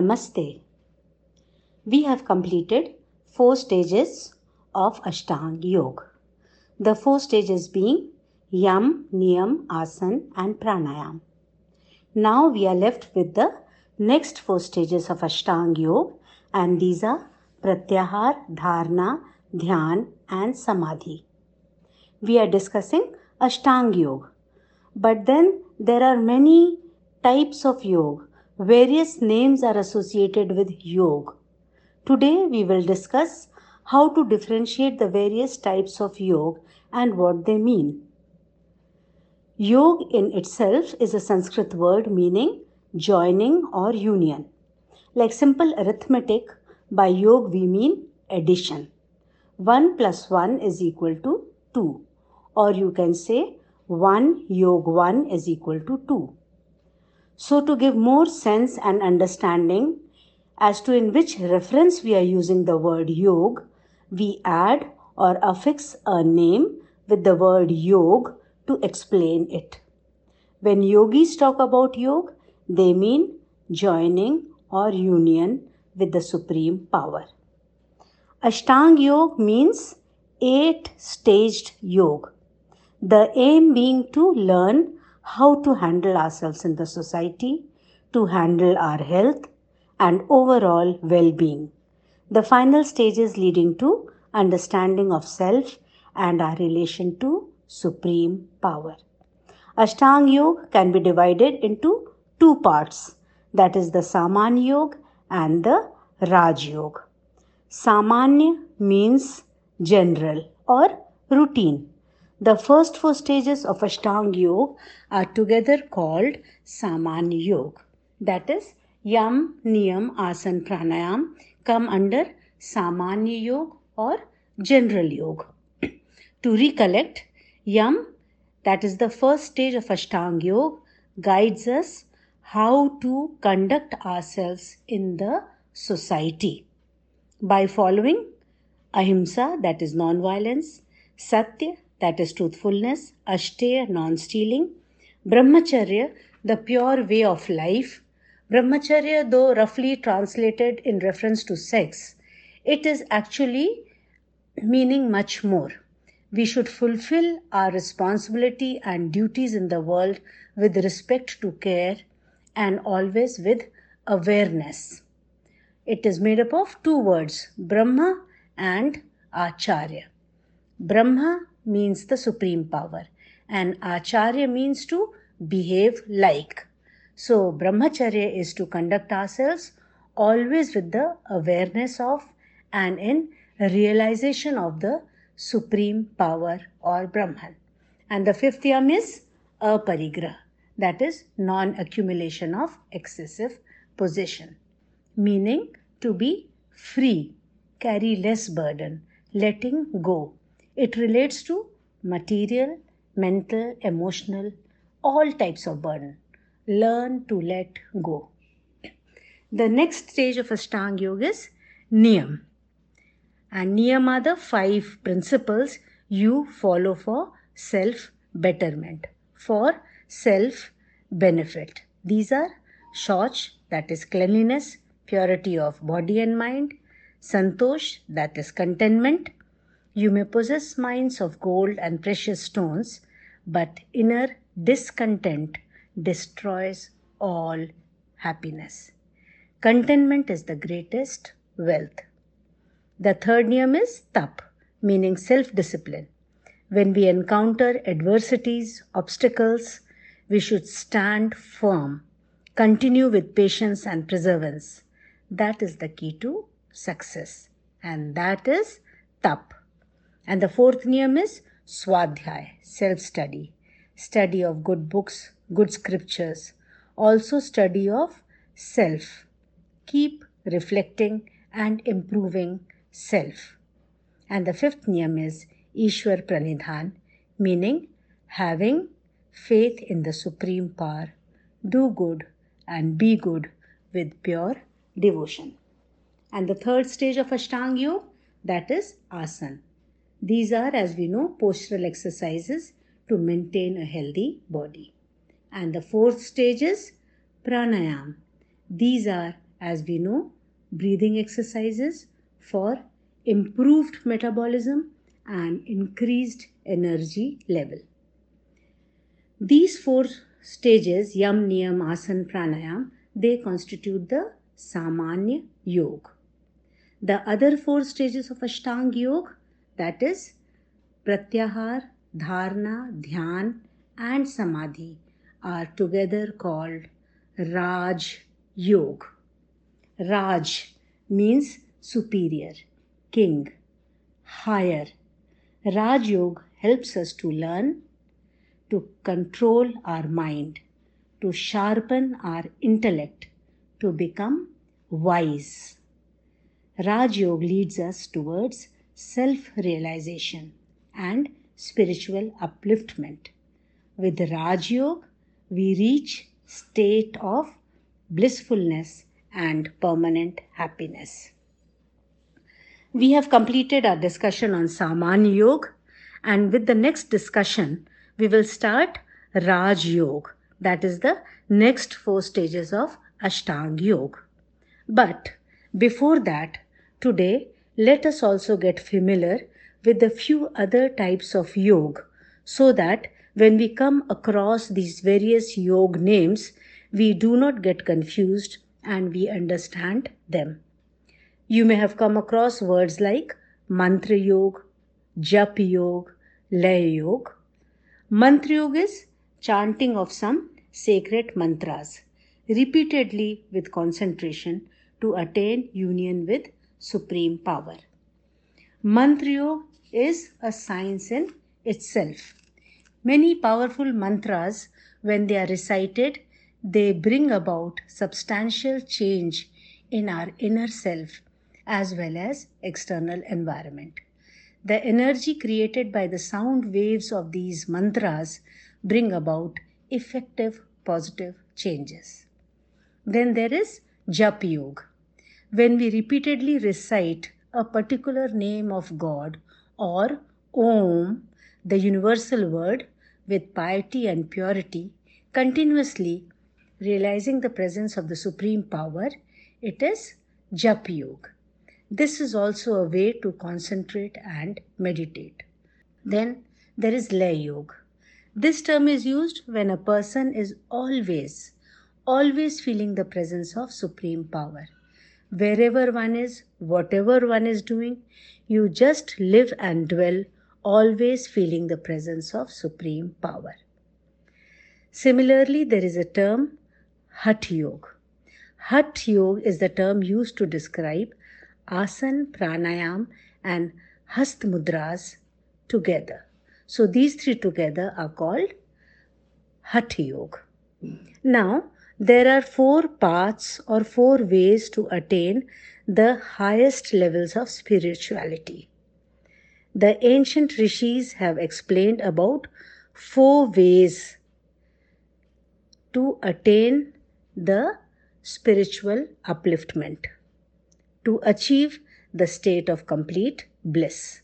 Namaste. We have completed four stages of Ashtanga Yoga. The four stages being Yam, Niyam, Asan, and Pranayam. Now we are left with the next four stages of Ashtanga Yoga, and these are Pratyahar, Dharna, Dhyan, and Samadhi. We are discussing Ashtanga Yoga, but then there are many types of yoga various names are associated with yoga. Today we will discuss how to differentiate the various types of yoga and what they mean. Yoga in itself is a Sanskrit word meaning joining or union. Like simple arithmetic, by yoga we mean addition. 1 plus 1 is equal to 2. Or you can say 1 yoga 1 is equal to 2. So, to give more sense and understanding as to in which reference we are using the word yog, we add or affix a name with the word yog to explain it. When yogis talk about yog, they mean joining or union with the supreme power. Ashtang Yoga means eight staged yoga. The aim being to learn how to handle ourselves in the society, to handle our health, and overall well being. The final stage is leading to understanding of self and our relation to supreme power. Ashtang Yoga can be divided into two parts that is the Samanya Yoga and the Raj Yoga. Samanya means general or routine the first four stages of Ashtanga Yoga are together called Samanya Yoga. That is, Yam, Niyam, Asan, Pranayam come under Samanya Yoga or General Yoga. to recollect, Yam, that is the first stage of Ashtanga Yoga, guides us how to conduct ourselves in the society by following Ahimsa, that is non-violence, Satya, that is truthfulness, Ashteya, non stealing, Brahmacharya, the pure way of life. Brahmacharya, though roughly translated in reference to sex, it is actually meaning much more. We should fulfill our responsibility and duties in the world with respect to care and always with awareness. It is made up of two words Brahma and Acharya. Brahma means the supreme power, and Acharya means to behave like. So, Brahmacharya is to conduct ourselves always with the awareness of and in realization of the supreme power or Brahman. And the fifth yam is aparigraha, that is, non accumulation of excessive possession, meaning to be free, carry less burden, letting go, it relates to material, mental, emotional, all types of burden. Learn to let go. The next stage of Ashtanga Yoga is Niyam. And Niyam are the five principles you follow for self betterment, for self benefit. These are Shauch, that is cleanliness, purity of body and mind, Santosh, that is contentment, you may possess mines of gold and precious stones, but inner discontent destroys all happiness. Contentment is the greatest wealth. The third niyam is tap, meaning self discipline. When we encounter adversities, obstacles, we should stand firm, continue with patience and perseverance. That is the key to success, and that is tap. And the fourth niyam is Swadhyay, self study, study of good books, good scriptures, also study of self. Keep reflecting and improving self. And the fifth niyam is Ishwar Pranidhan, meaning having faith in the supreme power, do good and be good with pure devotion. And the third stage of Ashtanga Yoga, that is Asana these are, as we know, postural exercises to maintain a healthy body. And the fourth stage is pranayam. These are as we know, breathing exercises for improved metabolism and increased energy level. These four stages, Yam, Niyam, Asan, Pranayam, they constitute the Samanya Yoga. The other four stages of Ashtanga Yoga, that is Pratyahar, Dharana, Dhyan, and Samadhi, are together called Raj Yoga. Raj means superior, king, higher. Raj Yoga helps us to learn, to control our mind, to sharpen our intellect, to become wise. Raj Yoga leads us towards self realization and spiritual upliftment. With Raj Yoga, we reach state of blissfulness and permanent happiness. We have completed our discussion on Samanya Yoga, and with the next discussion, we will start Raj Yoga, that is the next four stages of Ashtanga Yoga. But before that, today, let us also get familiar with a few other types of yoga so that when we come across these various yoga names, we do not get confused and we understand them. You may have come across words like mantra yoga, jap yoga, lay yoga. Mantra yoga is chanting of some sacred mantras repeatedly with concentration to attain union with supreme power. Mantra is a science in itself. Many powerful mantras, when they are recited, they bring about substantial change in our inner self as well as external environment. The energy created by the sound waves of these mantras bring about effective positive changes. Then there is Jap Yoga. When we repeatedly recite a particular name of God or Om, the universal word, with piety and purity, continuously realizing the presence of the Supreme Power, it is Jap Yoga. This is also a way to concentrate and meditate. Then there is Lay Yoga. This term is used when a person is always, always feeling the presence of Supreme Power. Wherever one is, whatever one is doing, you just live and dwell, always feeling the presence of Supreme Power. Similarly, there is a term Hatha Yoga. Hatha Yoga is the term used to describe Asan, Pranayam, and Hast Mudras together. So these three together are called Hatha Yoga. Now, there are four paths or four ways to attain the highest levels of spirituality. The ancient rishis have explained about four ways to attain the spiritual upliftment to achieve the state of complete bliss.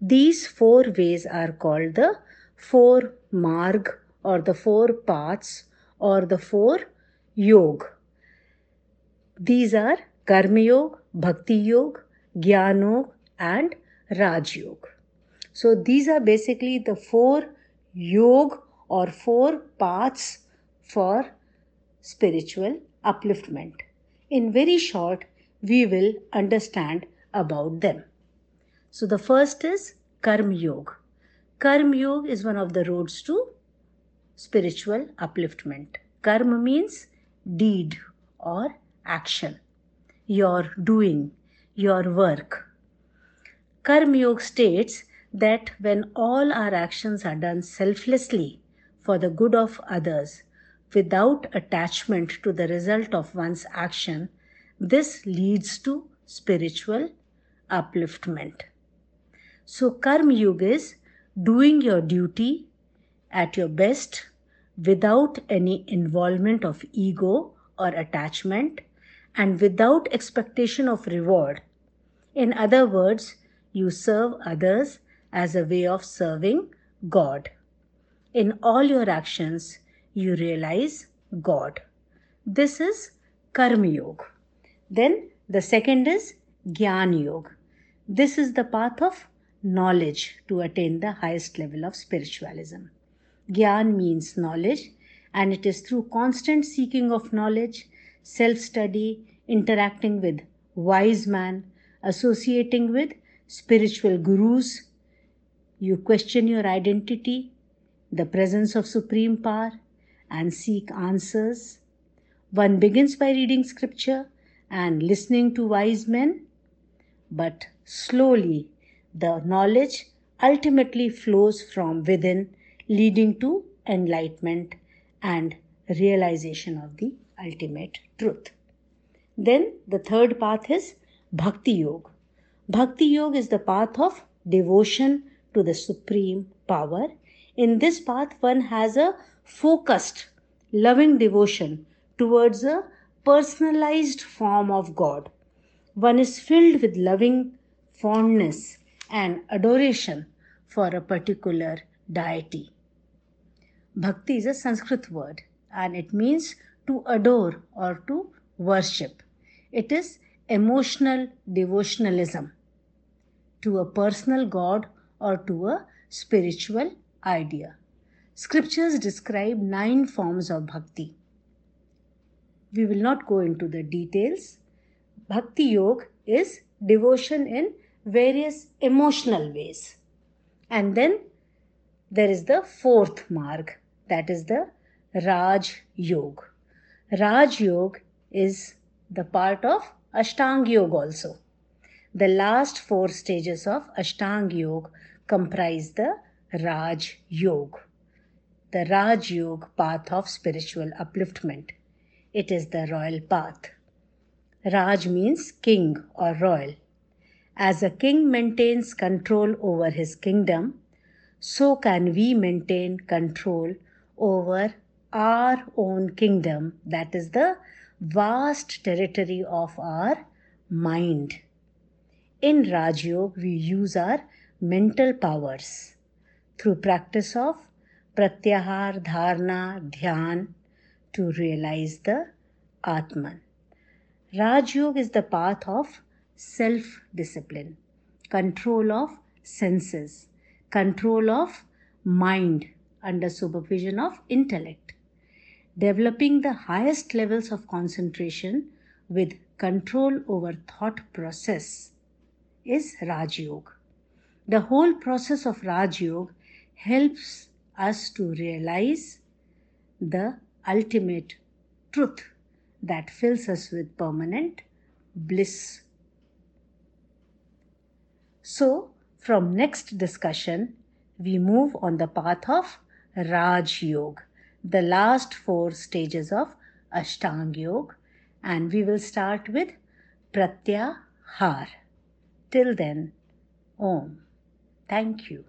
These four ways are called the four marg or the four paths or the four yog. These are Karma Yoga, Bhakti Yoga, Jnana and Raj Yoga. So these are basically the four yog or four paths for spiritual upliftment. In very short, we will understand about them. So the first is Karma Yoga. Karma Yoga is one of the roads to spiritual upliftment. Karma means deed or action, your doing, your work. Karma Yoga states that when all our actions are done selflessly for the good of others, without attachment to the result of one's action, this leads to spiritual upliftment. So, Karma Yoga is doing your duty at your best without any involvement of ego or attachment and without expectation of reward. In other words, you serve others as a way of serving God. In all your actions, you realize God. This is Karma Yoga. Then the second is Gyan Yoga. This is the path of knowledge to attain the highest level of spiritualism. Gyan means knowledge, and it is through constant seeking of knowledge, self study, interacting with wise man, associating with spiritual gurus. You question your identity, the presence of supreme power, and seek answers. One begins by reading scripture and listening to wise men, but slowly the knowledge ultimately flows from within, leading to enlightenment and realization of the ultimate truth. Then the third path is Bhakti Yoga. Bhakti Yoga is the path of devotion to the supreme power. In this path, one has a focused, loving devotion towards a personalized form of God. One is filled with loving fondness and adoration for a particular deity. Bhakti is a Sanskrit word and it means to adore or to worship. It is emotional devotionalism to a personal God or to a spiritual idea. Scriptures describe nine forms of bhakti. We will not go into the details. Bhakti Yoga is devotion in various emotional ways. And then there is the fourth marg, that is the Raj Yoga. Raj Yoga is the part of Ashtang Yoga also. The last four stages of Ashtang Yoga comprise the Raj Yoga, the Raj Yoga path of spiritual upliftment. It is the royal path. Raj means king or royal. As a king maintains control over his kingdom, so can we maintain control over our own kingdom, that is the vast territory of our mind. In Rajyog, we use our mental powers through practice of pratyahar, dharna, dhyan to realize the Atman. Rajyog is the path of self discipline, control of senses, control of mind under supervision of intellect developing the highest levels of concentration with control over thought process is Raj Yoga. The whole process of Raj Yoga helps us to realize the ultimate truth that fills us with permanent bliss. So, from next discussion, we move on the path of Raj Yoga the last four stages of Ashtang Yoga and we will start with Pratyahar. Till then, Om. Thank you.